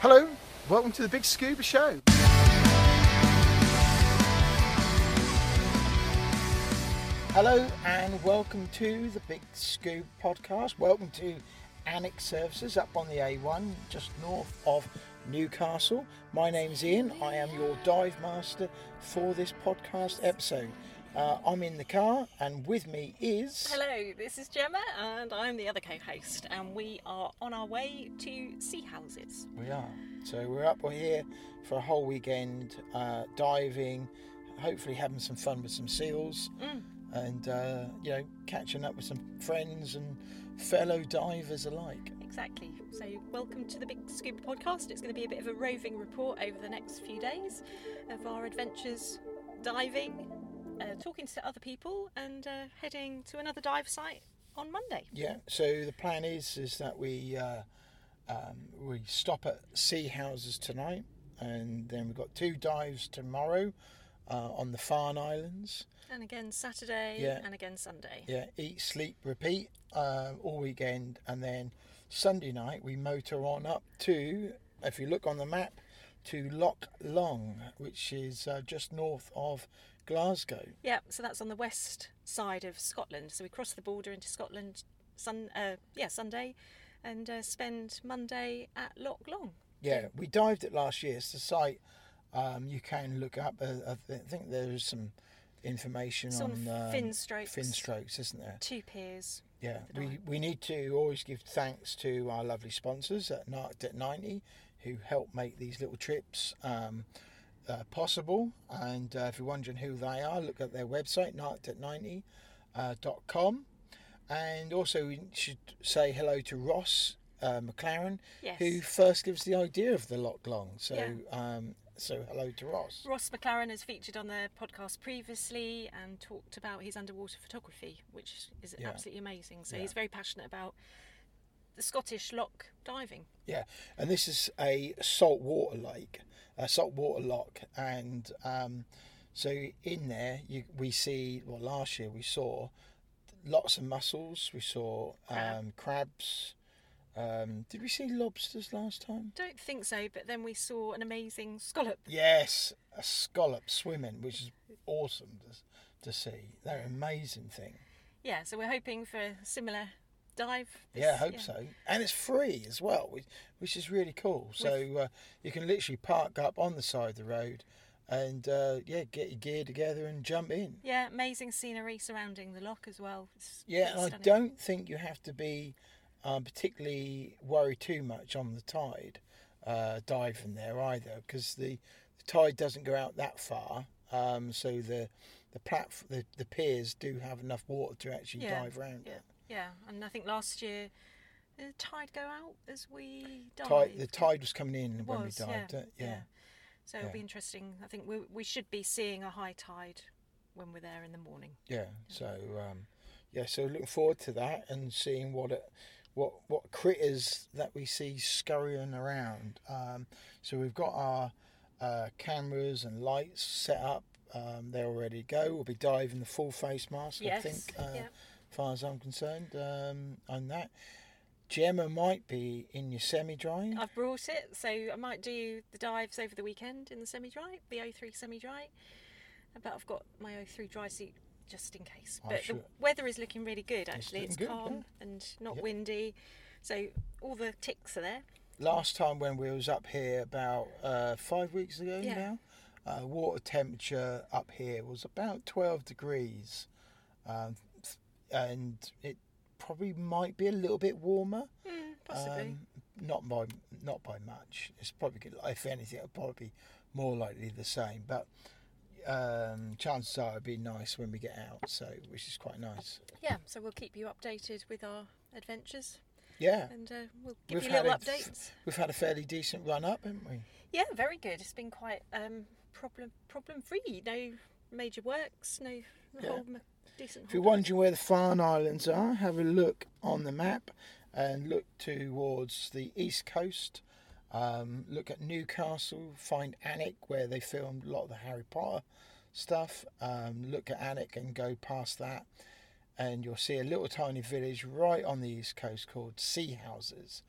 Hello, welcome to the Big Scuba Show. Hello and welcome to the Big Scuba Podcast. Welcome to Annex Services up on the A1 just north of Newcastle. My name's Ian. I am your dive master for this podcast episode. Uh, I'm in the car and with me is. Hello, this is Gemma, and I'm the other co host, and we are on our way to Seahouses. We are. So we're up here for a whole weekend uh, diving, hopefully having some fun with some seals, Mm. and uh, you know catching up with some friends and fellow divers alike. Exactly. So, welcome to the Big Scuba Podcast. It's going to be a bit of a roving report over the next few days of our adventures diving, uh, talking to other people, and uh, heading to another dive site on Monday. Yeah. So the plan is is that we uh, um, we stop at Seahouses tonight, and then we've got two dives tomorrow uh, on the Farne Islands. And again Saturday, Yeah. and again Sunday. Yeah, eat, sleep, repeat uh, all weekend, and then Sunday night we motor on up to, if you look on the map, to Loch Long, which is uh, just north of Glasgow. Yeah, so that's on the west side of Scotland. So we cross the border into Scotland, sun, uh, yeah, Sunday, and uh, spend Monday at Loch Long. Yeah, we dived it last year. It's the site um, you can look up. Uh, I th- think there's some information It's on on um, Finstrokes. fin strokes, isn't there? Two piers. Yeah, we, we need to always give thanks to our lovely sponsors at Narc 90 who help make these little trips um, uh, possible. And uh, if you're wondering who they are, look at their website, narkedat90.com. And also, we should say hello to Ross uh, McLaren, Yes. who first gives the idea of the Loch Long. So, Yeah. um, so hello to Ross. Ross McLaren has featured on the podcast previously and talked about his underwater photography, which is Yeah. absolutely amazing. So Yeah. he's very passionate about the Scottish loch diving. Yeah, and this is a saltwater lake, a saltwater loch, and um, so in there you, we see. Well, last year we saw lots of mussels. We saw um, crabs. Um, did we see lobsters last time? Don't think so, but then we saw an amazing scallop. Yes, a scallop swimming, which is awesome to, to see. They're an amazing thing. Yeah, so we're hoping for a similar dive. this- Yeah, I hope so. And it's free as well, which, which is really cool. So uh, you can literally park up on the side of the road and uh, yeah, get your gear together and jump in. Yeah, amazing scenery surrounding the loch as well. It's, Yeah, and I don't think you have to be um, particularly worried too much on the tide uh, diving there either, because the, the tide doesn't go out that far. Um, so the the platf- the, the piers do have enough water to actually Yeah, dive around Yeah, it. Yeah, and I think last year the tide go out as we dived. Tide, the tide was coming in when we dived yeah, it. Yeah. So it'll be interesting. I think we we should be seeing a high tide when we're there in the morning. Yeah. So um, yeah, so looking forward to that and seeing what it, what what critters that we see scurrying around. Um, so we've got our uh, cameras and lights set up. Um, they're all ready to go. We'll be diving the full face mask. I Yes, think, uh, yeah. Far as I'm concerned, um, on that. Gemma might be in your semi-dry. I've brought it, so I might do the dives over the weekend in the semi-dry, the O3 semi-dry. But I've got my O3 dry suit just in case. But sure- the weather is looking really good. Actually, looking it's, good, calm yeah. and not Yep. windy, so all the ticks are there. last time when we was up here about uh, five weeks ago Yeah. now, uh, water temperature up here was about 12 degrees, um, and it probably might be a little bit warmer. Mm, possibly. Um, not by not by much. It's probably good- if anything, it'll probably be more likely the same. But um, chances are it'll be nice when we get out. So which is quite nice. yeah, so we'll keep you updated with our adventures, Yeah, and uh, we'll give We've you little a- updates. we've had a fairly decent run up, haven't we? Yeah, very good. It's been quite um, problem problem free. No major works. No Yeah. whole decent. If you're wondering where the Farne Islands are, have a look on the map and look towards the east coast. Um, look at Newcastle, find Alnwick where they filmed a lot of the Harry Potter stuff. Um, look at Alnwick and go past that, and you'll see a little tiny village right on the east coast called Seahouses.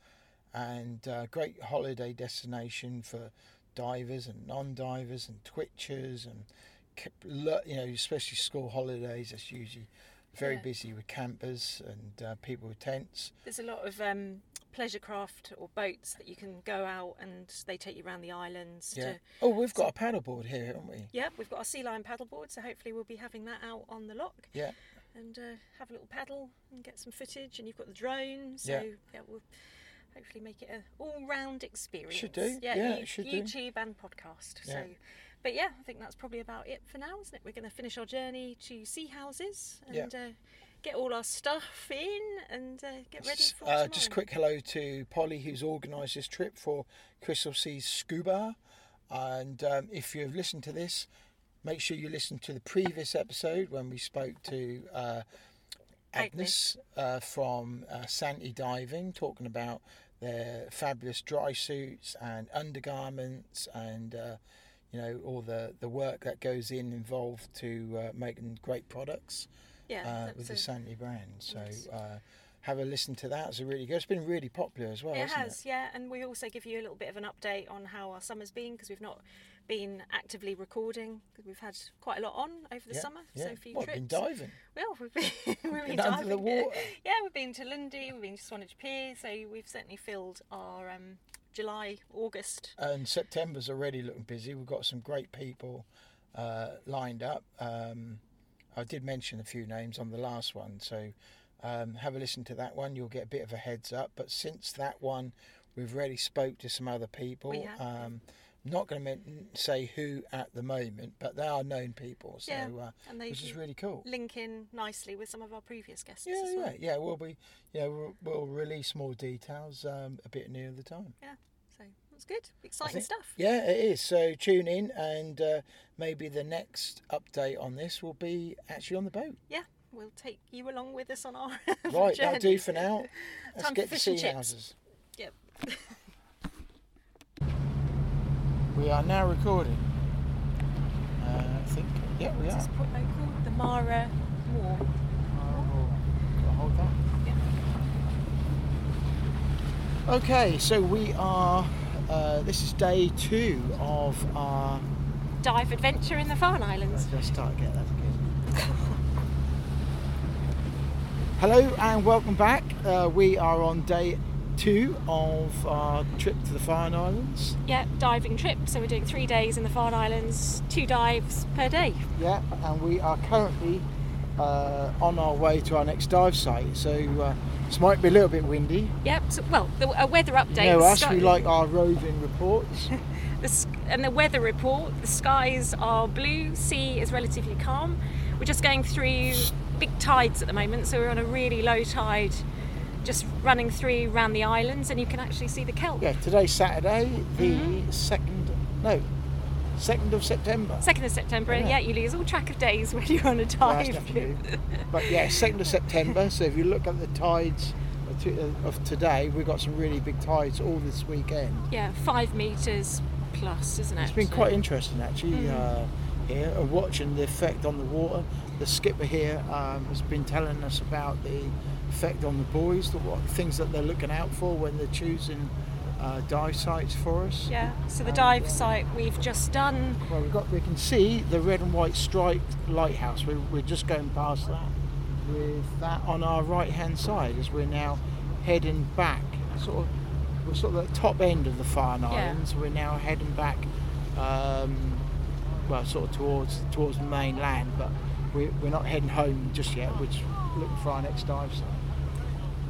and uh, great holiday destination for divers and non-divers and twitchers and you know especially school holidays. It's usually very Yeah. busy with campers and uh, people with tents. There's a lot of um, pleasure craft or boats that you can go out and they take you around the islands. Yeah. To, Oh, we've got a paddleboard here, haven't we? yeah, we've got our sea lion paddleboard, so hopefully we'll be having that out on the loch Yeah. and uh, have a little paddle and get some footage. And you've got the drone, so Yeah. yeah, we'll hopefully make it a all-round experience. Should do. Yeah, Yeah, you- it should do. YouTube and podcast. Yeah. So. But yeah, I think that's probably about it for now, isn't it? We're going to finish our journey to Seahouses Yeah. and uh, get all our stuff in and uh, get ready for uh, just quick hello to Polly, who's organised this trip for Christal Seas Scuba. And um, if you've listened to this, make sure you listen to the previous episode when we spoke to uh, Agnes uh, from uh, Santi Diving, talking about their fabulous dry suits and undergarments and uh, you know all the, the work that goes in involved to uh, making great products Yeah, uh, with the Santi brand. So uh, have a listen to that. It's a really good. It's been really popular as well, it has, yeah, and we also give you a little bit of an update on how our summer's been because we've not been actively recording because we've had quite a lot on over the Yeah, summer. Yeah. So a few What, trips. been diving. Well, we've been, we've been Been under the diving. water. Yeah, we've been to Lundy, we've been to Swanage Pier, so we've certainly filled our um, July, August. And September's already looking busy. We've got some great people uh, lined up. Um, I did mention a few names on the last one, so um, have a listen to that one. You'll get a bit of a heads up. But since that one, we've already spoke to some other people. We have, yeah. um, I'm not going to say who at the moment, but they are known people. So Yeah, uh, and they which is really cool. link in nicely with some of our previous guests Yeah, as yeah, well. yeah. We'll be, yeah, we'll, we'll release more details um, a bit nearer the time. So that's good, exciting think- stuff. Yeah, it is. So tune in, and uh, maybe the next update on this will be actually on the boat. Yeah, we'll take you along with us on our Right, journey. that'll do for now. Let's Time get to Seahouses. Yep. We are now recording. Uh, I think. Yeah, we What's are. this port boat called? The Mara. Oh, gotta hold that. Yeah. Okay, so we are. Uh, this is day two of our. Dive adventure in the Farne Islands. Let's just start again. That's good. Hello and welcome back. Uh, we are on day two of our trip to the Farne Islands. Yeah, diving trip. So we're doing three days in the Farne Islands, two dives per day. Yeah, and we are currently uh, on our way to our next dive site. So uh, this might be a little bit windy. Yep. So, well, the, a weather update. You know us, we like our roving reports. the, and the weather report. The skies are blue. Sea is relatively calm. We're just going through big tides at the moment, so we're on a really low tide, just running through around the islands, and you can actually see the kelp. yeah, today's Saturday, the Mm-hmm. second, no, second of September. Second of September. Yeah. Yeah. you lose all track of days when you're on a dive. But yeah, second of September. So if you look at the tides of uh, of today, we've got some really big tides all this weekend. yeah, five meters plus, isn't it? It's been So- quite interesting actually Mm. uh, here, uh, watching the effect on the water. The skipper here um, has been telling us about the effect on the buoys, the what things that they're looking out for when they're choosing uh, dive sites for us. Yeah. So the dive uh, site we've just done. Well, we've got we can see the red and white striped lighthouse. We're, we're just going past that with that on our right hand side as we're now heading back. Sort of, we're sort of at the top end of the Farne Yeah. Islands. We're now heading back, um, well, sort of towards towards the mainland, but we, we're not heading home just yet. We're just looking for our next dive site.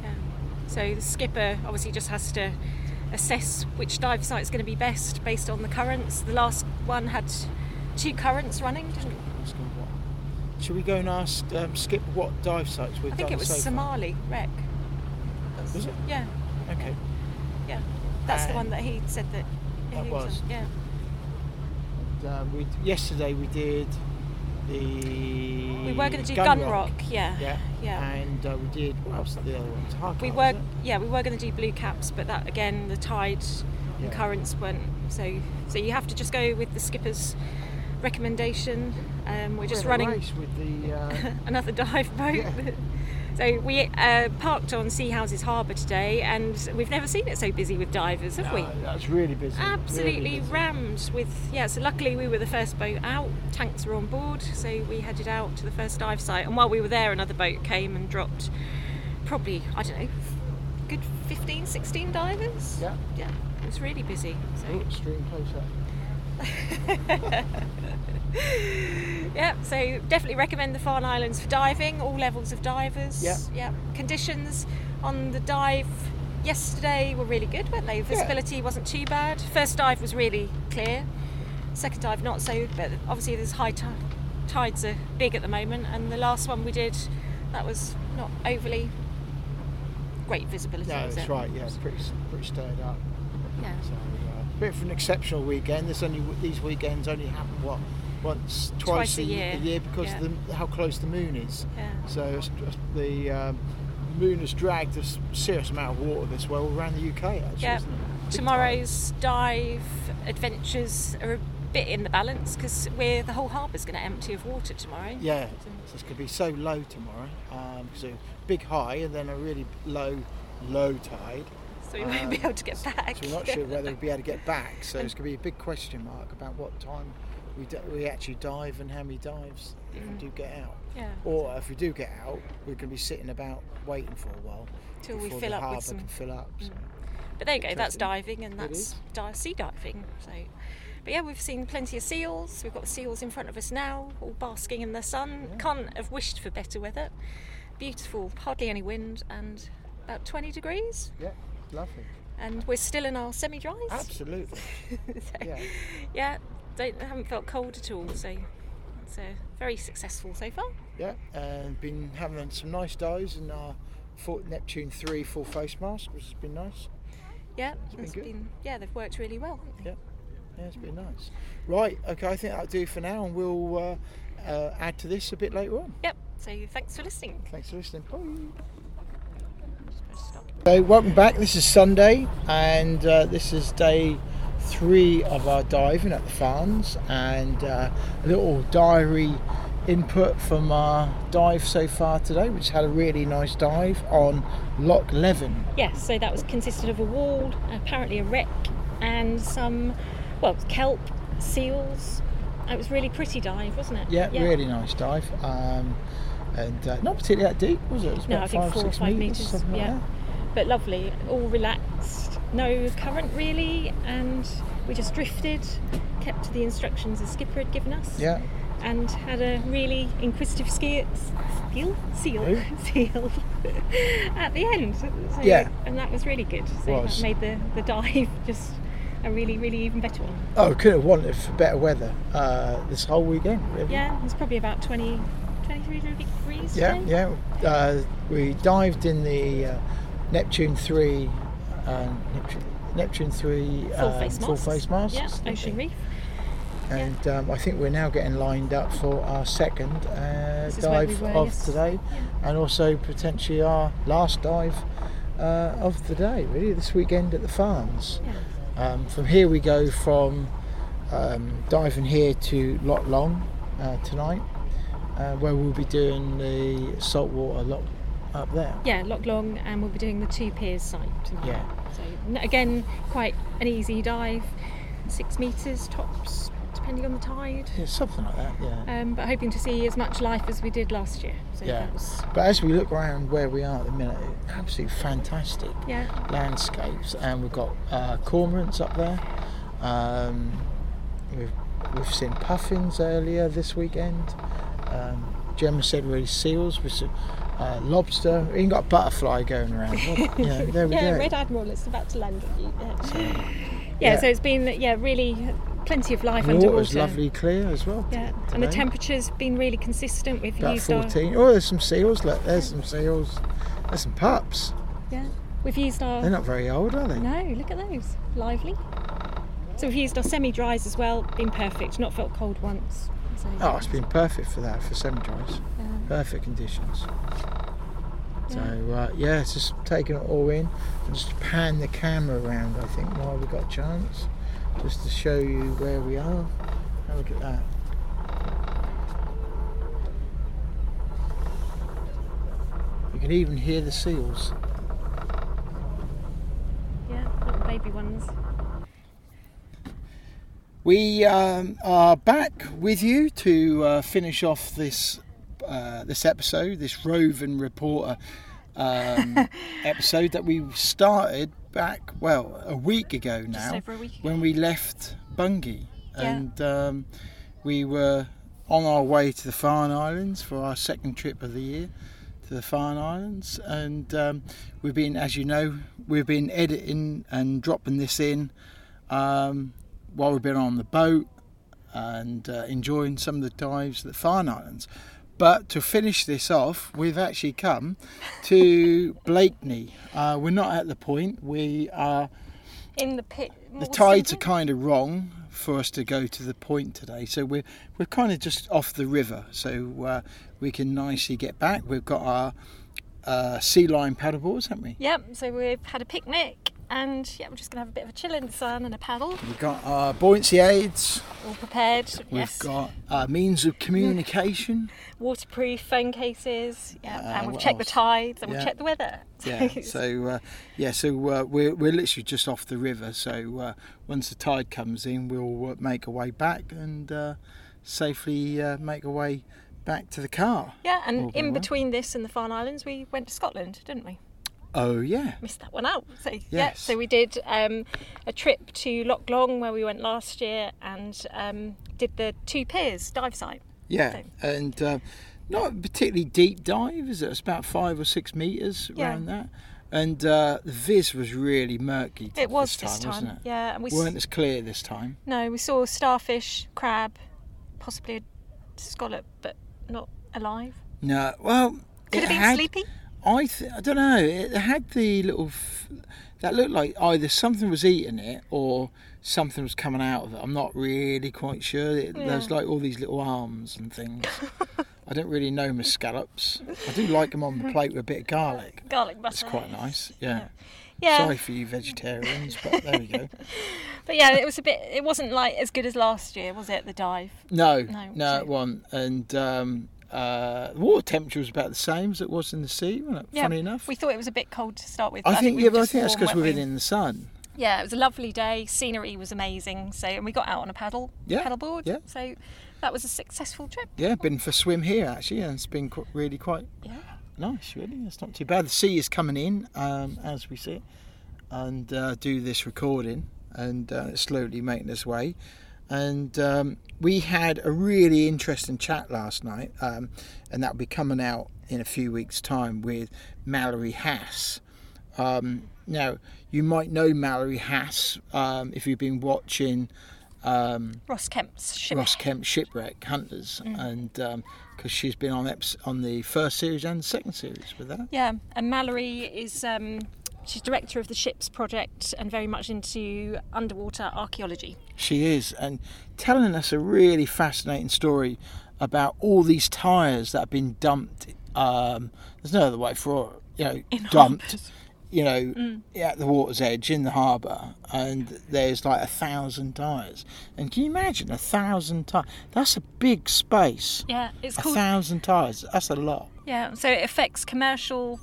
Yeah. So the skipper obviously just has to assess which dive site is going to be best based on the currents. The last one had two currents running, didn't it? Let's go what- Should we go and ask um, Skip what dive sites we've I think it was so? Somali wreck. Was it? Yeah, Okay. yeah. That's the one that he said that. That he was. Yeah. Um, yesterday we did the We were going to do Gun Gun, Rock. Yeah. Yeah. Yeah. And uh, we did what else? The other one, Hard We were, yeah, we were going to do blue caps, but that again, the tide Yeah. and currents weren't. So, so you have to just go with the skipper's recommendation. Um, we're just running with the. Uh, another dive boat. Yeah. So we uh, parked on Seahouses Harbour today, and we've never seen it so busy with divers, have we? Uh, that's really busy. really Absolutely busy. rammed with yeah. So luckily we were the first boat out. Tanks were on board, so we headed out to the first dive site. And while we were there, another boat came and dropped. Probably I don't know, good 15, 16 divers. Yeah. Yeah, it was really busy. So. Oh, stream closer. Yeah, so definitely recommend the Farne Islands for diving, all levels of divers. Yeah. Yeah. Conditions on the dive yesterday were really good, weren't they? Visibility wasn't too bad. First dive was really clear. Second dive not so, but obviously there's high ti- tides are big at the moment, and the last one we did, that was not overly great visibility. No, that's it? right. Yeah, pretty pretty stirred up. Yeah. So, uh, a bit of an exceptional weekend. This only these weekends only happen what once, twice, Twice a year. because Yeah. of the, how close the moon is. Yeah. So the um, moon has dragged a serious amount of water this way all around the UK. Actually, Yeah. isn't it? Big Tomorrow's dive adventures are a bit in the balance because we're the whole harbour's going to empty of water tomorrow. Yeah. So it's going to be so low tomorrow. Um, so big high and then a really low low tide. So we won't be Um, able to get back. So we're not sure whether we'll be able to get back. So it's going to be a big question mark about what time we, d- we actually dive and how many dives if we do get out. yeah. Or if we do get out, we're going to be sitting about waiting for a while Till we fill the up with harbour some- can fill up. So. But there you go. That's diving and that's di- sea diving. So, but yeah, we've seen plenty of seals. We've got seals in front of us now, all basking in the sun. Can't have wished for better weather. Beautiful, hardly any wind, and about 20 degrees. Yeah, lovely. And we're still in our semi-dries. Absolutely. So, Yeah. yeah, don't haven't felt cold at all. So it's uh, very successful so far. Yeah, and been having some nice days in our full Neptune 3 full face mask, which has been nice. Yeah, been it's good. been yeah they've worked really well. haven't they? Yeah, yeah, it's been nice. Right, okay, I think that'll do for now, and we'll uh, uh, add to this a bit later on. Yep. So thanks for listening. Thanks for listening. Bye. So, welcome back. This is Sunday, and uh, this is day three of our diving at the Farnes, and uh, a little diary input from our dive so far today. Just had a really nice dive on Loch Leven. Yes, so that was consisted of a wall, apparently a wreck, and some, well, kelp, seals. It was really pretty dive, wasn't it? Yeah, really nice dive. Um, and uh, not particularly that deep, was it? It was No, I think four or five metres, metres, like yeah. that. But lovely, all relaxed, no current really, and we just drifted, kept to the instructions the skipper had given us, Yeah, and had a really inquisitive ski- seal, seal, seal at the end. So, Yeah. and that was really good. So that made the, the dive just a really, really even better one. Oh, could have wanted for better weather uh, this whole weekend. Really. Yeah, it was probably about 20, 23 degrees Yeah, today. yeah. Uh, we dived in the uh, Neptune three, uh, Neptune, Neptune three Full um, face full masks. face masks. Yeah, Ocean Reef. And um, I think we're now getting lined up for our second uh, where we dive were of yes- today, and also potentially our last dive uh, of the day. Really, this weekend at the Farnes. Yeah. Um, from here we go from um, diving here to Loch Long uh, tonight, uh, where we'll be doing the saltwater loch up there. Yeah, Loch Long, and we'll be doing the Two Piers site. Yeah. So again, quite an easy dive, six metres tops, depending on the tide. Yeah, something like that. Yeah. Um, but hoping to see as much life as we did last year. So Yeah. was But as we look around where we are at the minute, absolutely fantastic yeah, landscapes, and we've got uh, cormorants up there. Um, we've we've seen puffins earlier this weekend. Um, Gemma said really seals some, uh, lobster. We even got a butterfly going around. What- yeah, there we yeah, go. Red Admiral. It's about to land on you. Yeah. So, yeah, yeah. so it's been yeah really plenty of life the underwater. water's lovely clear as well. Yeah, t- and the today. temperature's been really consistent. We've about used our 14. Oh, there's some seals. Look, there's some seals. There's some pups. yeah, we've used our They're not very old, are they? No, look at those. Lively. So we've used our semi dries as well, been perfect, not felt cold once. So, Oh, it's been perfect for that, for semi dries. yeah. Perfect conditions. So, uh, yeah, it's just taking it all in and just pan the camera around, I think, while we've got a chance, just to show you where we are. Have a look at that. You can can even hear the seals. Yeah, little baby ones. We um, are back with you to uh, finish off this uh, this episode, this roving reporter um, episode that we started back well a week ago now Just over a week ago. when we left Bungie Yeah. and um, we were on our way to the Farne Islands for our second trip of the year to the Farne Islands and um, we've been as you know we've been editing and dropping this in um, while we've been on the boat and uh, enjoying some of the dives at the Farne Islands. But to finish this off, we've actually come to Blakeney. Uh, we're not at the point. We are. In the pit. The tides are kind of wrong for us to go to the point today, so we're we're kind of just off the river, so uh, we can nicely get back. We've got our uh, Sea Lion paddleboards, haven't we? Yep, so we've had a picnic and yeah, we're just going to have a bit of a chill in the sun and a paddle. We've got our buoyancy aids. All prepared. We've yes. got uh, means of communication. waterproof phone cases. Yeah, Uh, and we've checked the tides and Yeah. we've checked the weather. Yeah. So uh, yeah. So uh, we're we're literally just off the river. So uh, once the tide comes in, we'll uh, make our way back and uh, safely uh, make our way back to the car. yeah, and in between this and the Farne Islands, we went to Scotland, didn't we? Oh yeah. Missed that one out. So yeah, so we did um, a trip to Loch Long where we went last year and um, did the Two Piers dive site. Yeah. So- And uh, not a particularly deep dive, is it? It's about five or six meters Yeah. around that. And uh, the viz was really murky. It was this this time, time, wasn't it? yeah. And we weren't as clear this time. no, we saw starfish, crab, possibly a scallop, but not alive. No. Well, Could it have been had, sleepy. I th- I don't know. It had the little f- that looked like either something was eating it or something was coming out of it. I'm not really quite sure. It, There's like all these little arms and things. I don't really know my scallops. I do like them on the plate with a bit of garlic. Garlic butter. It's quite nice. Yeah. Yeah. Sorry for you vegetarians, but there we go. But yeah, it was a bit. It wasn't like as good as last year, was it? The dive. No, No, no, it wasn't. And um, uh, the water temperature was about the same as it was in the sea, wasn't it? Yeah, Funny enough. We thought it was a bit cold to start with. I think, we yeah, but I think that's because we've been in the sun. Yeah, it was a lovely day. Scenery was amazing. So, and we got out on a paddle, Yeah, paddleboard. yeah. So, that was a successful trip. Yeah, been for a swim here actually, and it's been qu- really quite Yeah. nice. Really, it's not too bad. The sea is coming in um, as we sit and uh, do this recording, and uh, slowly making its way. And um, we had a really interesting chat last night, um, and that'll be coming out in a few weeks' time with Mallory Haas. Um, now, you might know Mallory Haas um, if you've been watching um, Ross Kemp's ship. Ross Shipwreck Hunters, and because she's been on eps- on the first series and the second series with that. Yeah, and Mallory is um, she's director of the Ships Project and very much into underwater archaeology. She is, and telling us a really fascinating story about all these tyres that have been dumped. Um, there's no other way for it, you know, In dumped. harbours. You know, at the water's edge in the harbour, and there's like a thousand tyres. And can you imagine a thousand tyres? That's a big space. Yeah, it's A called. thousand tyres. That's a lot. Yeah, so it affects commercial,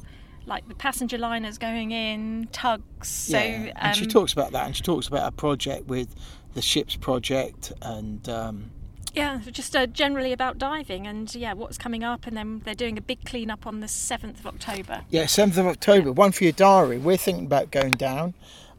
like the passenger liners going in, tugs. So yeah, and she um, talks about that, and she talks about a project with the ships project, and um, Yeah, just uh, generally about diving and yeah, what's coming up, and then they're doing a big clean up on the seventh of October. yeah, seventh of October. One for your diary. We're thinking about going down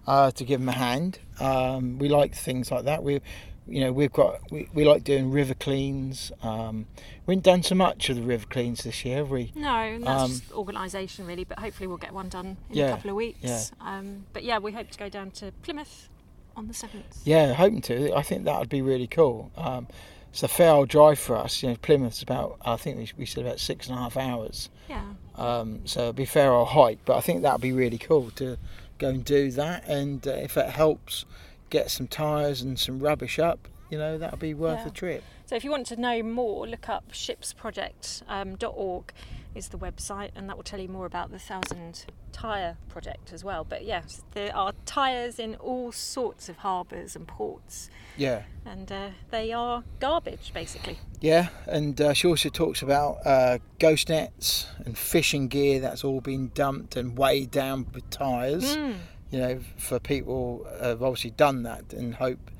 uh, to give them a hand. Um, we like things like that. We, you know, we've got we, we like doing river cleans. Um, we haven't done so much of the river cleans this year, have we? No, that's Um, just organisation really, but hopefully we'll get one done in Yeah, a couple of weeks. yeah. Um, but yeah, we hope to go down to Plymouth on the seventh. Yeah, hoping to. I think that would be really cool. Um, it's a fair old drive for us. You know, Plymouth's about I think we, we said about six and a half hours. Yeah. Um, so it'd be fair old hike, but I think that'd be really cool to go and do that. And uh, if it helps get some tyres and some rubbish up, you know, that'll be worth Yeah. the trip. So if you want to know more, look up shipsproject.org. is the website, and that will tell you more about the Thousand Tyre project as well. But yes, there are tyres in all sorts of harbours and ports, Yeah. and uh, they are garbage basically. Yeah, and uh, she also talks about uh, ghost nets and fishing gear that's all been dumped and weighed down with tyres. Mm. You know, for people have obviously done that and hope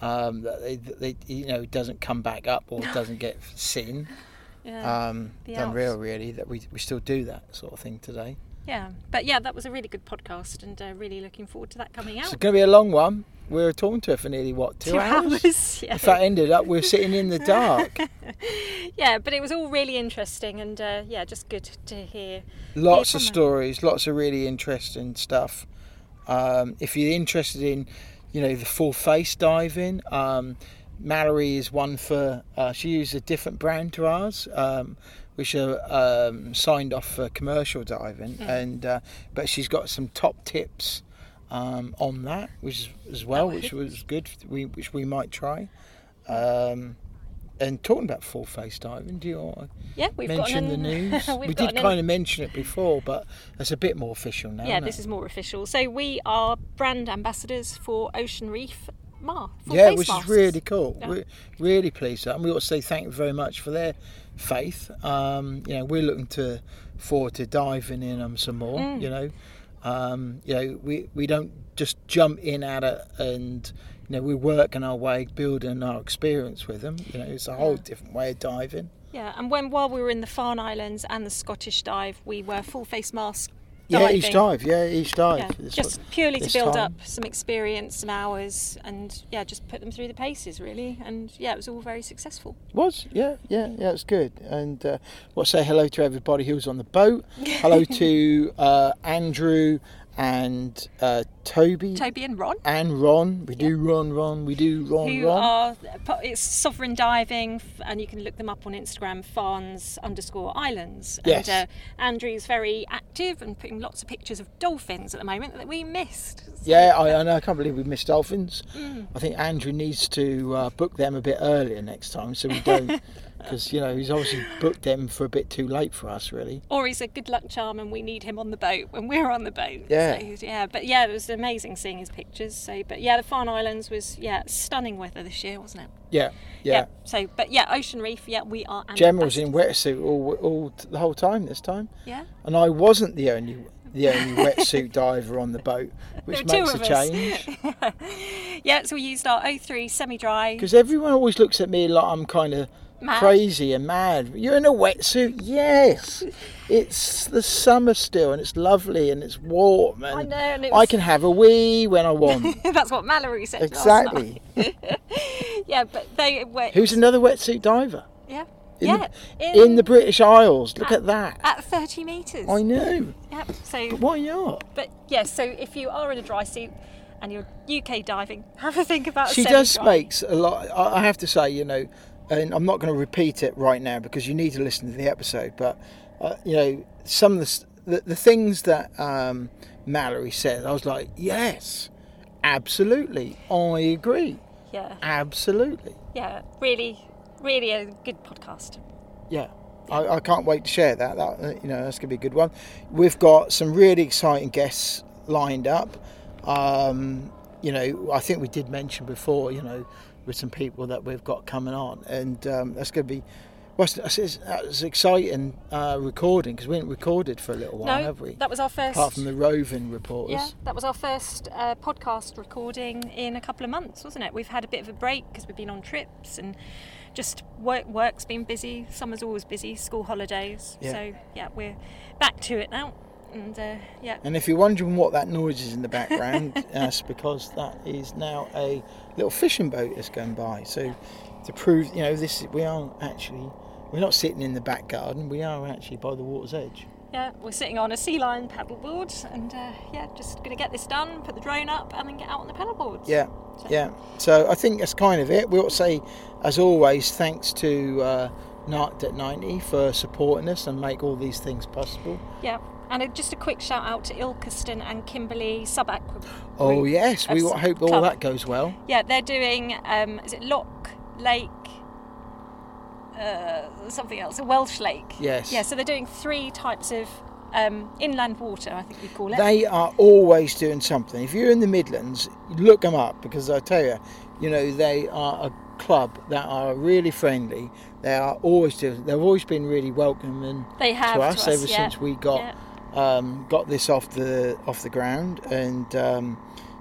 um, that they, they, you know, it doesn't come back up or doesn't get seen. Yeah. Um, The it's Alps. unreal, really, that we, we still do that sort of thing today. yeah, but yeah, that was a really good podcast, and uh, really looking forward to that coming out. It's going to be a long one. We were talking to her for nearly what two, Two hours. hours, yeah. In fact, ended up we're sitting in the dark. yeah, but it was all really interesting, and uh, yeah, just good to hear. lots hear of from her. stories, lots of really interesting stuff. Um, if you're interested in, you know, the full face diving, um, Mallory is one for. Uh, she uses a different brand to ours, um, which are um, signed off for commercial diving, Hmm. and uh, but she's got some top tips um, on that, which is, as well, Oh, which was good. We which we might try. Um, and talking about full face diving, do you want to Yeah, we've mention got the news? we did an- kind of mention it before, but it's a bit more official now. Yeah, this it? is more official. So we are brand ambassadors for Ocean Reef Mar. yeah, which masks. is really cool. Yeah. We're really pleased that, and we ought to say thank you very much for their faith. Um, you know, we're looking to forward to diving in them some more. Mm. You know, um, you know, we we don't just jump in at it and. You know, we're working our way, building our experience with them. You know, it's a whole Yeah. different way of diving. Yeah, and when while we were in the Farne Islands and the Scottish dive, we were full face mask. Yeah, each dive. Yeah, each dive. Yeah, just what- purely to build time. up some experience, some hours, and yeah, just put them through the paces really. And yeah, it was all very successful. Was yeah yeah yeah it's good and uh, well say hello to everybody who was on the boat. hello to uh, Andrew and uh, Toby Toby and Ron, and Ron. We do Ron Ron. We do Ron who Ron. are it's sovereign diving, and you can look them up on Instagram, Farns underscore Islands. Yes. And uh, Andrew's very active and putting lots of pictures of dolphins at the moment that we missed. So- yeah, I, I know. I can't believe we missed dolphins. Mm. I think Andrew needs to uh, book them a bit earlier next time, so we don't, because you know he's obviously booked them for a bit too late for us, really. or he's a good luck charm and we need him on the boat when we're on the boat. Yeah. So, yeah, but yeah, it was amazing seeing his pictures. So, but yeah, the Farne Islands was yeah stunning weather this year, wasn't it? Yeah, yeah. So, but yeah, Ocean Reef. Yeah, we are. Gemma was in wetsuit all, all the whole time this time. Yeah. and I wasn't the only the only wetsuit diver on the boat, which makes a change. Yeah, so we used our O3 semi-dry. Because everyone always looks at me like I'm kind of Mad. crazy and mad. You're in a wetsuit, yes. It's the summer still, and it's lovely and it's warm, and I know, and it I can have a wee when I want. That's what Mallory said. exactly. Yeah, but they were. Who's another wetsuit diver? Yeah. In yeah. the, in the British Isles. Look at that. at 30 metres. I know. Yeah. So But why not? But yes, so if you are in a dry suit and you're UK diving, have a think about. It. She does makes a lot. I have to say, you know, and I'm not going to repeat it right now because you need to listen to the episode. But uh, you know, some of the the, the things that um, Mallory said, I was like, yes, absolutely, I agree, Yeah, absolutely, yeah, really, really a good podcast. yeah. I, I can't wait to share that. That uh, you know, that's going to be a good one. We've got some really exciting guests lined up. Um, you know, I think we did mention before. You know, with some people that we've got coming on, and um, that's going to be. Well, it's, it's, it's exciting uh, recording because we haven't recorded for a little while, no, have we? that was our first. Apart from the roving reporters. yeah, that was our first uh, podcast recording in a couple of months, wasn't it? We've had a bit of a break because we've been on trips and just work. Work's been busy. Summer's always busy. School holidays. Yeah. So yeah, we're back to it now, and uh, yeah, And if you're wondering what that noise is in the background, that's because that is now a little fishing boat that's going by. So to prove, you know, this we are actually we're not sitting in the back garden. We are actually by the water's edge. Yeah, we're sitting on a sea lion paddleboard and uh, yeah, just going to get this done, put the drone up, and then get out on the paddleboards. Yeah, yeah. So I think that's kind of it. We ought to say, as always, thanks to uh, Narked at 90 for supporting us and make all these things possible. Yeah. And uh, just a quick shout out to Ilkeston and Kimberley Sub Aqua. Oh yes, we hope all club. that goes well. Yeah, they're doing, um, is it Lock Lake uh, something else, a Welsh lake. Yes. Yeah, so they're doing three types of um, inland water, I think we call it. They are always doing something. If you're in the Midlands, look them up because I tell you, you know, they are a club that are really friendly. They are always. They've always been really welcoming They have to to us us, ever yeah. since we got Yeah. um, got this off the off the ground, and um,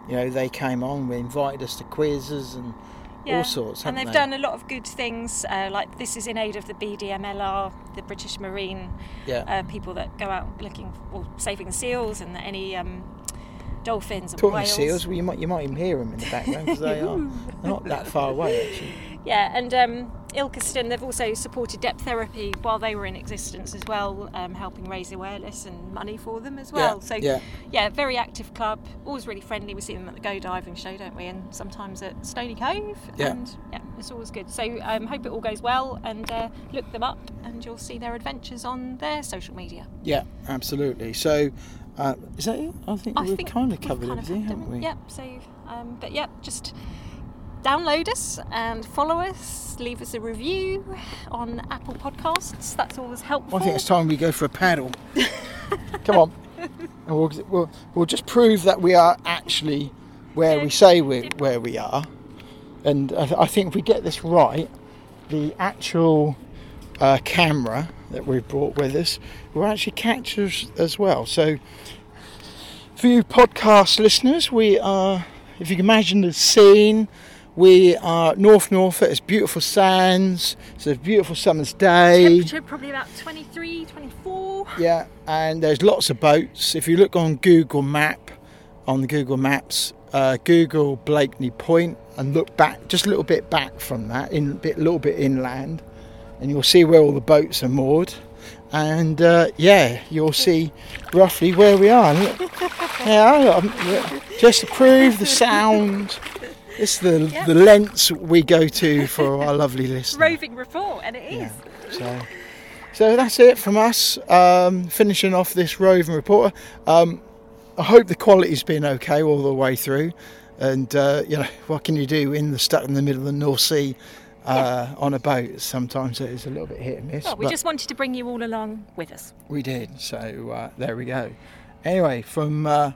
you know they came on, we invited us to quizzes and Yeah, all sorts. and they've they? done a lot of good things. Uh, like this is in aid of the BDMLR, the British Marine Yeah. uh, people that go out looking, well, saving seals and any um, dolphins and Talking whales. seals, well, you might you might even hear them in the background because they are not that far away actually. Yeah, and um, Ilkeston, they've also supported depth therapy while they were in existence as well, um, helping raise awareness and money for them as well. yeah, so, yeah. yeah, very active club, always really friendly. We see them at the Go Diving Show, don't we? And sometimes at Stoney Cove. Yeah. And yeah, it's always good. So, um, hope it all goes well and uh, look them up and you'll see their adventures on their social media. Yeah, absolutely. So, uh, is that it? I think I we've think kind of covered kind everything, had haven't we? Yep. So, um, but yeah, just download us and follow us. Leave us a review on Apple Podcasts. That's always helpful. I think it's time we go for a paddle. Come on, and we'll, we'll we'll just prove that we are actually where we say we where we are, and I, th- I think if we get this right, the actual uh, camera that we've brought with us will actually catch us as well. So, for you podcast listeners, we are, if you can imagine the scene. We are North Norfolk, it's beautiful sands, it's a beautiful summer's day. temperature probably about 23, 24. Yeah, and there's lots of boats. If you look on Google Map, on the Google Maps, uh, Google Blakeney Point, and look back just a little bit back from that, in a bit, little bit inland, and you'll see where all the boats are moored. And uh, yeah, you'll see roughly where we are. Yeah, yeah, just to prove the sound. It's the Yeah. the lengths we go to for our lovely listeners. Roving report, and it is. Yeah. So, so that's it from us. Um, finishing off this roving reporter. Um, I hope the quality's been okay all the way through. And uh, you know, what can you do in the stuck in the middle of the North Sea uh, on a boat? Sometimes it is a little bit hit and miss. Well, we just wanted to bring you all along with us. we did. So uh, there we go. Anyway, from uh,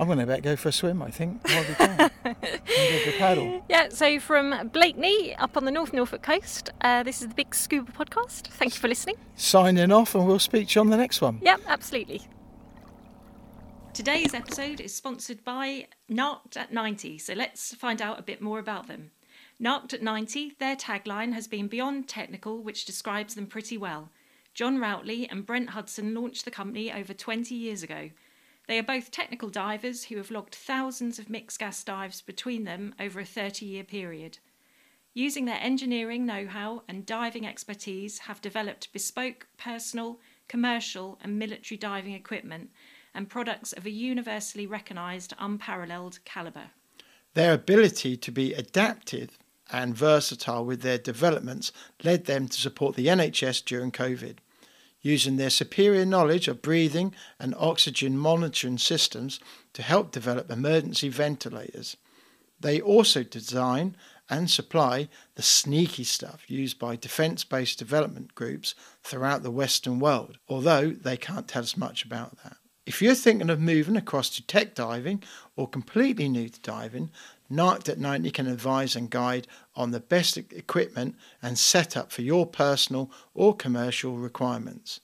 I'm going to bet go for a swim. I think. While we can. And go for a paddle. Yeah, so from Blakeney up on the North Norfolk coast, uh, this is the Big Scuba Podcast. Thank you for listening. Signing off, and we'll speak to you on the next one. Yep, absolutely. Today's episode is sponsored by Narked at 90, so let's find out a bit more about them. Narked at 90, their tagline has been beyond technical, which describes them pretty well. John Routley and Brent Hudson launched the company over 20 years ago. They are both technical divers who have logged thousands of mixed gas dives between them over a 30 year period. Using their engineering know how and diving expertise, have developed bespoke, personal, commercial, and military diving equipment and products of a universally recognised, unparalleled calibre. Their ability to be adaptive and versatile with their developments led them to support the NHS during COVID. Using their superior knowledge of breathing and oxygen monitoring systems to help develop emergency ventilators. They also design and supply the sneaky stuff used by defence based development groups throughout the Western world, although they can't tell us much about that. If you're thinking of moving across to tech diving or completely new to diving, Narked at 90 can advise and guide on the best equipment and setup for your personal or commercial requirements.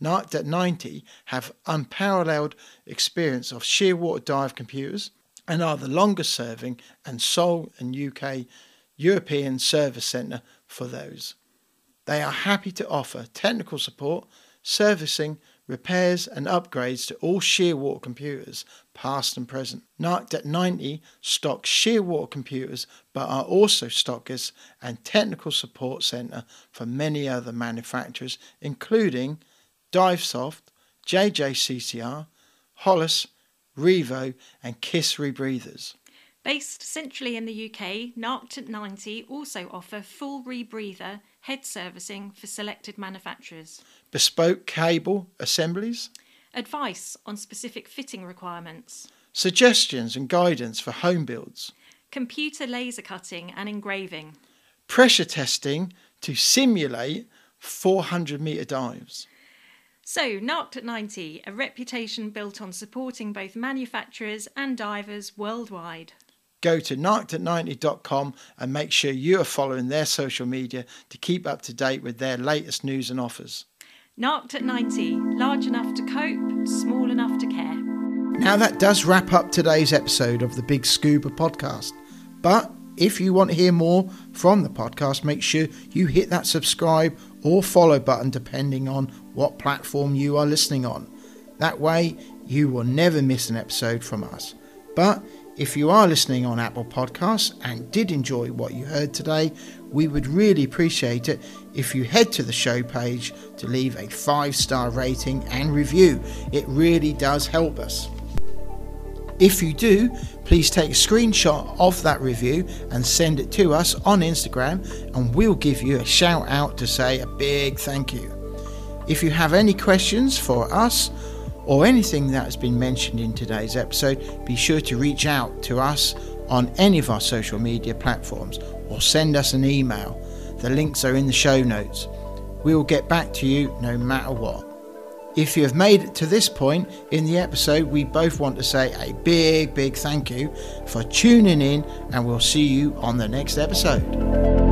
Narked at 90 have unparalleled experience of shearwater dive computers and are the longest serving and sole and UK European service centre for those. They are happy to offer technical support, servicing, repairs, and upgrades to all Shearwater computers, past and present. Narked at 90 stock Shearwater computers, but are also stockers and technical support centre for many other manufacturers, including Divesoft, JJCCR, Hollis, Revo, and Kiss Rebreathers. Based centrally in the UK, Narked at 90 also offer full rebreather head servicing for selected manufacturers. Bespoke cable assemblies, Advice on specific fitting requirements. suggestions and guidance for home builds, Computer laser cutting and engraving. pressure testing to simulate 400 metre dives. So, Narked at 90, a reputation built on supporting both manufacturers and divers worldwide. Go to narkedat90.com and make sure you are following their social media to keep up to date with their latest news and offers. Narked at 90, large enough to cope, small enough to care. Now, that does wrap up today's episode of the Big Scuba podcast. But if you want to hear more from the podcast, make sure you hit that subscribe or follow button depending on what platform you are listening on. That way, you will never miss an episode from us. But if you are listening on Apple Podcasts and did enjoy what you heard today, we would really appreciate it if you head to the show page to leave a five star rating and review. It really does help us. If you do, please take a screenshot of that review and send it to us on Instagram, and we'll give you a shout out to say a big thank you. If you have any questions for us or anything that has been mentioned in today's episode, be sure to reach out to us on any of our social media platforms or send us an email. The links are in the show notes. We will get back to you no matter what. If you have made it to this point in the episode, we both want to say a big, big thank you for tuning in, and we'll see you on the next episode.